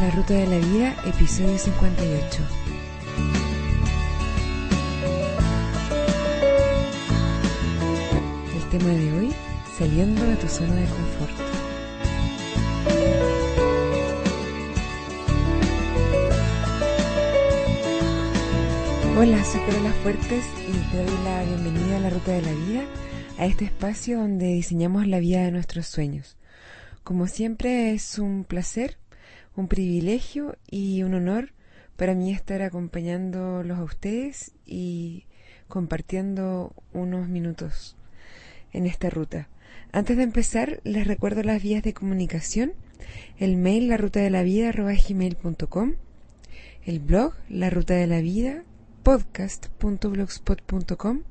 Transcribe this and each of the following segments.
La Ruta de la Vida, episodio 58. El tema de hoy, saliendo de tu zona de confort. Hola, soy Carola Fuertes y te doy la bienvenida a la Ruta de la Vida, a este espacio donde diseñamos la vida de nuestros sueños. Como siempre es un placer, un privilegio y un honor para mí estar acompañándolos a ustedes y compartiendo unos minutos en esta ruta. Antes de empezar, les recuerdo las vías de comunicación, el mail la ruta de la vida gmail.com, el blog la ruta de la vida podcast.blogspot.com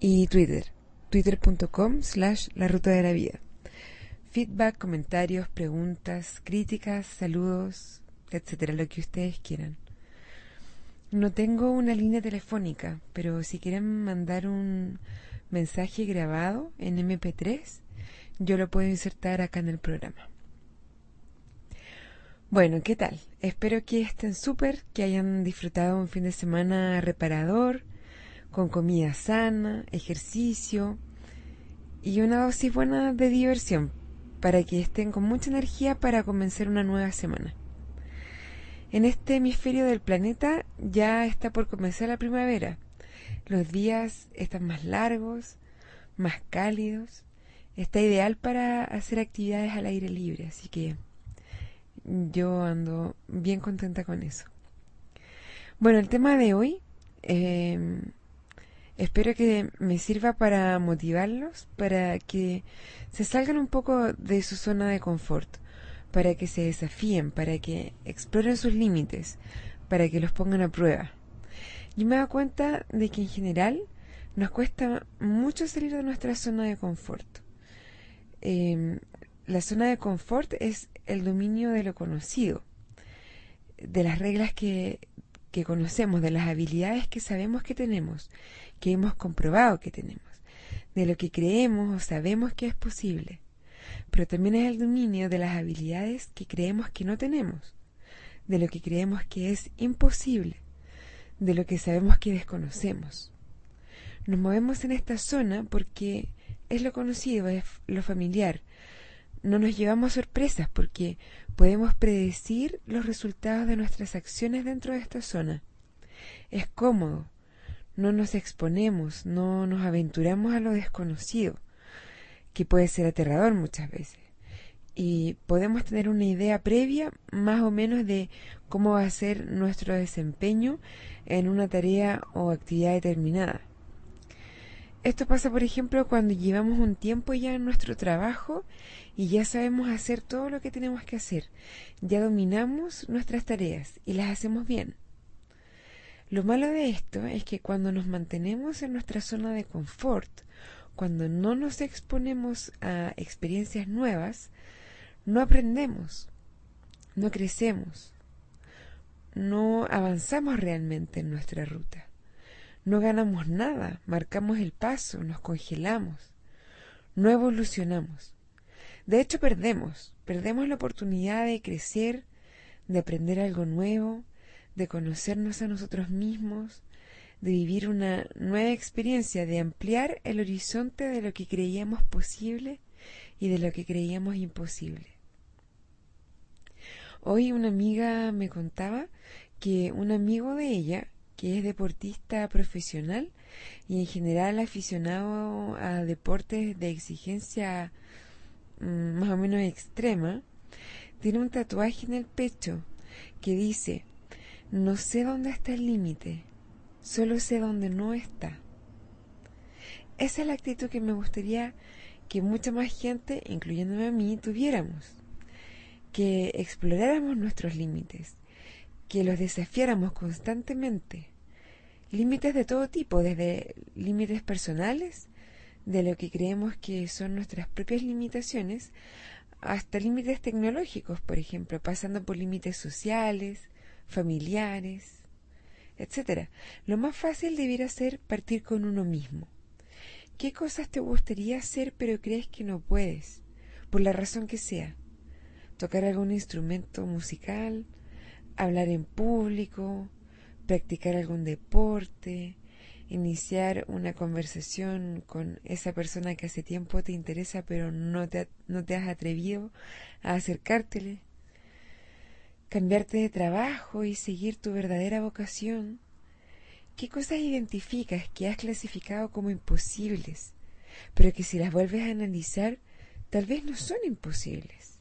y Twitter, twitter.com slash la ruta de la vida. Feedback, comentarios, preguntas, críticas, saludos, etcétera, lo que ustedes quieran. No tengo una línea telefónica, pero si quieren mandar un mensaje grabado en MP3, yo lo puedo insertar acá en el programa. Bueno, ¿qué tal? Espero que estén súper, que hayan disfrutado un fin de semana reparador, con comida sana, ejercicio y una dosis buena de diversión, para que estén con mucha energía para comenzar una nueva semana. En este hemisferio del planeta ya está por comenzar la primavera. Los días están más largos, más cálidos. Está ideal para hacer actividades al aire libre, así que yo ando bien contenta con eso. Bueno, el tema de hoy em, espero que me sirva para motivarlos, para que se salgan un poco de su zona de confort, para que se desafíen, para que exploren sus límites, para que los pongan a prueba. Yo me doy cuenta de que en general nos cuesta mucho salir de nuestra zona de confort. Em, la zona de confort es el dominio de lo conocido, de las reglas que, que conocemos, de las habilidades que sabemos que tenemos, que hemos comprobado que tenemos, de lo que creemos o sabemos que es posible. Pero también es el dominio de las habilidades que creemos que no tenemos, de lo que creemos que es imposible, de lo que sabemos que desconocemos. Nos movemos en esta zona porque es lo conocido, es lo familiar, no nos llevamos sorpresas porque podemos predecir los resultados de nuestras acciones dentro de esta zona. Es cómodo, no nos exponemos, no nos aventuramos a lo desconocido, que puede ser aterrador muchas veces. Y podemos tener una idea previa más o menos de cómo va a ser nuestro desempeño en una tarea o actividad determinada. Esto pasa, por ejemplo, cuando llevamos un tiempo ya en nuestro trabajo y ya sabemos hacer todo lo que tenemos que hacer. Ya dominamos nuestras tareas y las hacemos bien. Lo malo de esto es que cuando nos mantenemos en nuestra zona de confort, cuando no nos exponemos a experiencias nuevas, no aprendemos, no crecemos, no avanzamos realmente en nuestra ruta. No ganamos nada, marcamos el paso, nos congelamos, no evolucionamos. De hecho, perdemos, perdemos la oportunidad de crecer, de aprender algo nuevo, de conocernos a nosotros mismos, de vivir una nueva experiencia, de ampliar el horizonte de lo que creíamos posible y de lo que creíamos imposible. Hoy una amiga me contaba que un amigo de ella que es deportista profesional y en general aficionado a deportes de exigencia mm, más o menos extrema, tiene un tatuaje en el pecho que dice, no sé dónde está el límite, solo sé dónde no está. Esa es la actitud que me gustaría que mucha más gente, incluyéndome a mí, tuviéramos. Que exploráramos nuestros límites, que los desafiáramos constantemente. Límites de todo tipo, desde límites personales, de lo que creemos que son nuestras propias limitaciones, hasta límites tecnológicos, por ejemplo, pasando por límites sociales, familiares, etc. Lo más fácil debiera ser partir con uno mismo. ¿Qué cosas te gustaría hacer pero crees que no puedes? Por la razón que sea tocar algún instrumento musical, hablar en público, practicar algún deporte, iniciar una conversación con esa persona que hace tiempo te interesa pero no te, no te has atrevido a acercártele, cambiarte de trabajo y seguir tu verdadera vocación. ¿Qué cosas identificas que has clasificado como imposibles, pero que si las vuelves a analizar, tal vez no son imposibles?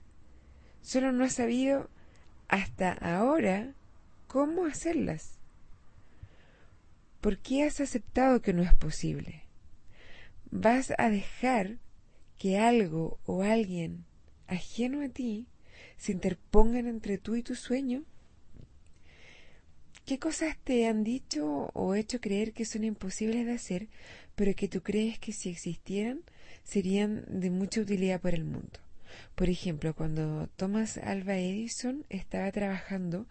Solo no has sabido hasta ahora cómo hacerlas. ¿Por qué has aceptado que no es posible? ¿Vas a dejar que algo o alguien ajeno a ti se interpongan entre tú y tu sueño? ¿Qué cosas te han dicho o hecho creer que son imposibles de hacer, pero que tú crees que si existieran serían de mucha utilidad para el mundo? Por ejemplo, cuando Thomas Alva Edison estaba trabajando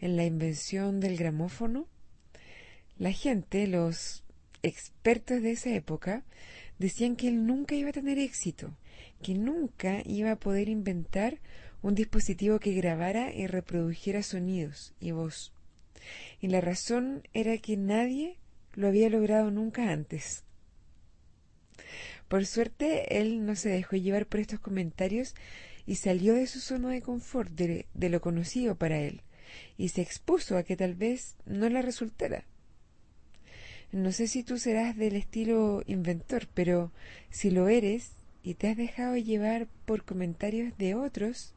en la invención del gramófono, la gente, los expertos de esa época, decían que él nunca iba a tener éxito, que nunca iba a poder inventar un dispositivo que grabara y reprodujera sonidos y voz. Y la razón era que nadie lo había logrado nunca antes. Por suerte, él no se dejó llevar por estos comentarios y salió de su zona de confort, de, lo conocido para él, y se expuso a que tal vez no le resultara. No sé si tú serás del estilo inventor, pero si lo eres y te has dejado llevar por comentarios de otros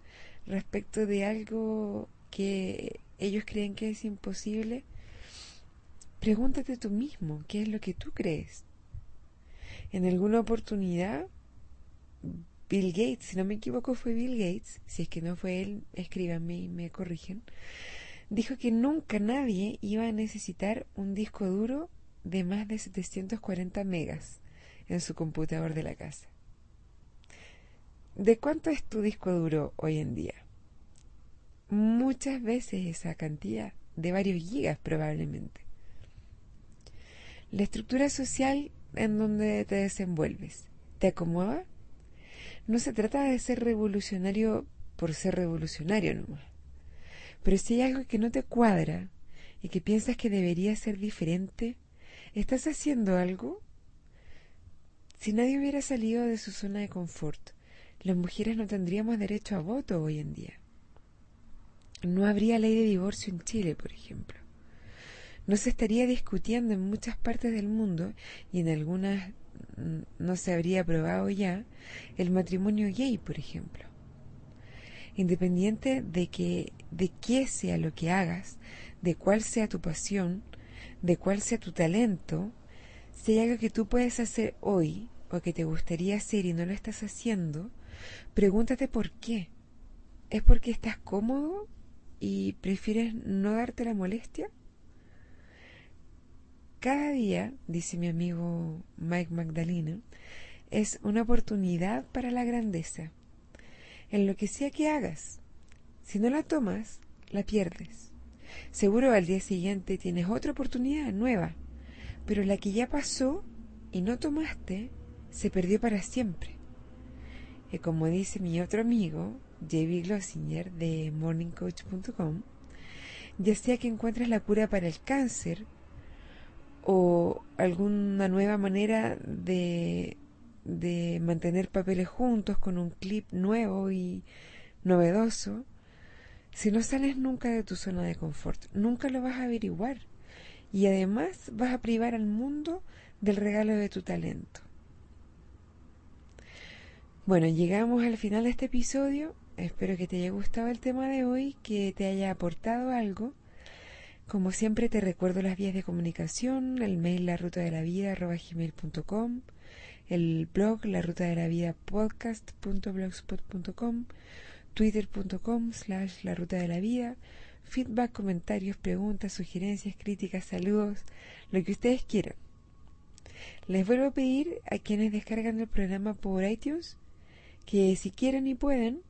respecto de algo que ellos creen que es imposible, pregúntate tú mismo qué es lo que tú crees. En alguna oportunidad, Bill Gates, si no me equivoco fue Bill Gates, si es que no fue él, escríbanme y me corrigen, dijo que nunca nadie iba a necesitar un disco duro de más de 740 megas en su computador de la casa. ¿De cuánto es tu disco duro hoy en día? Muchas veces esa cantidad, de varios gigas probablemente. La estructura social en donde te desenvuelves. ¿Te acomoda? No se trata de ser revolucionario por ser revolucionario nomás. Pero si hay algo que no te cuadra y que piensas que debería ser diferente, ¿estás haciendo algo? Si nadie hubiera salido de su zona de confort, las mujeres no tendríamos derecho a voto hoy en día. No habría ley de divorcio en Chile, por ejemplo no se estaría discutiendo en muchas partes del mundo y en algunas mm, no se habría aprobado ya el matrimonio gay, por ejemplo. Independiente de que de qué sea lo que hagas, de cuál sea tu pasión, de cuál sea tu talento, si hay algo que tú puedes hacer hoy o que te gustaría hacer y no lo estás haciendo, pregúntate por qué. ¿Es porque estás cómodo y prefieres no darte la molestia? Cada día, dice mi amigo Mike Magdalena, es una oportunidad para la grandeza. En lo que sea que hagas, si no la tomas, la pierdes. Seguro al día siguiente tienes otra oportunidad nueva, pero la que ya pasó y no tomaste, se perdió para siempre. Y como dice mi otro amigo, J.B. Glossinger de morningcoach.com, ya sea que encuentres la cura para el cáncer, o alguna nueva manera de, de mantener papeles juntos con un clip nuevo y novedoso, si no sales nunca de tu zona de confort, nunca lo vas a averiguar y además vas a privar al mundo del regalo de tu talento. Bueno, llegamos al final de este episodio. Espero que te haya gustado el tema de hoy, que te haya aportado algo. Como siempre te recuerdo las vías de comunicación, el mail la ruta de la vida gmail.com, el blog la ruta de la vida podcast.blogspot.com, twitter.com slash la ruta de la vida, feedback, comentarios, preguntas, sugerencias, críticas, saludos, lo que ustedes quieran. Les vuelvo a pedir a quienes descargan el programa por iTunes que si quieren y pueden,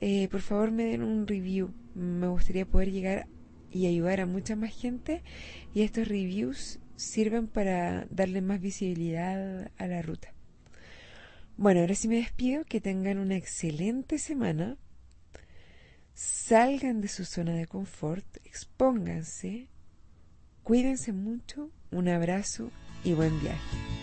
eh, por favor me den un review. Me gustaría poder llegar y ayudar a mucha más gente y estos reviews sirven para darle más visibilidad a la ruta. Bueno, ahora sí me despido, que tengan una excelente semana. salgan de su zona de confort, expónganse, cuídense mucho, un abrazo y buen viaje.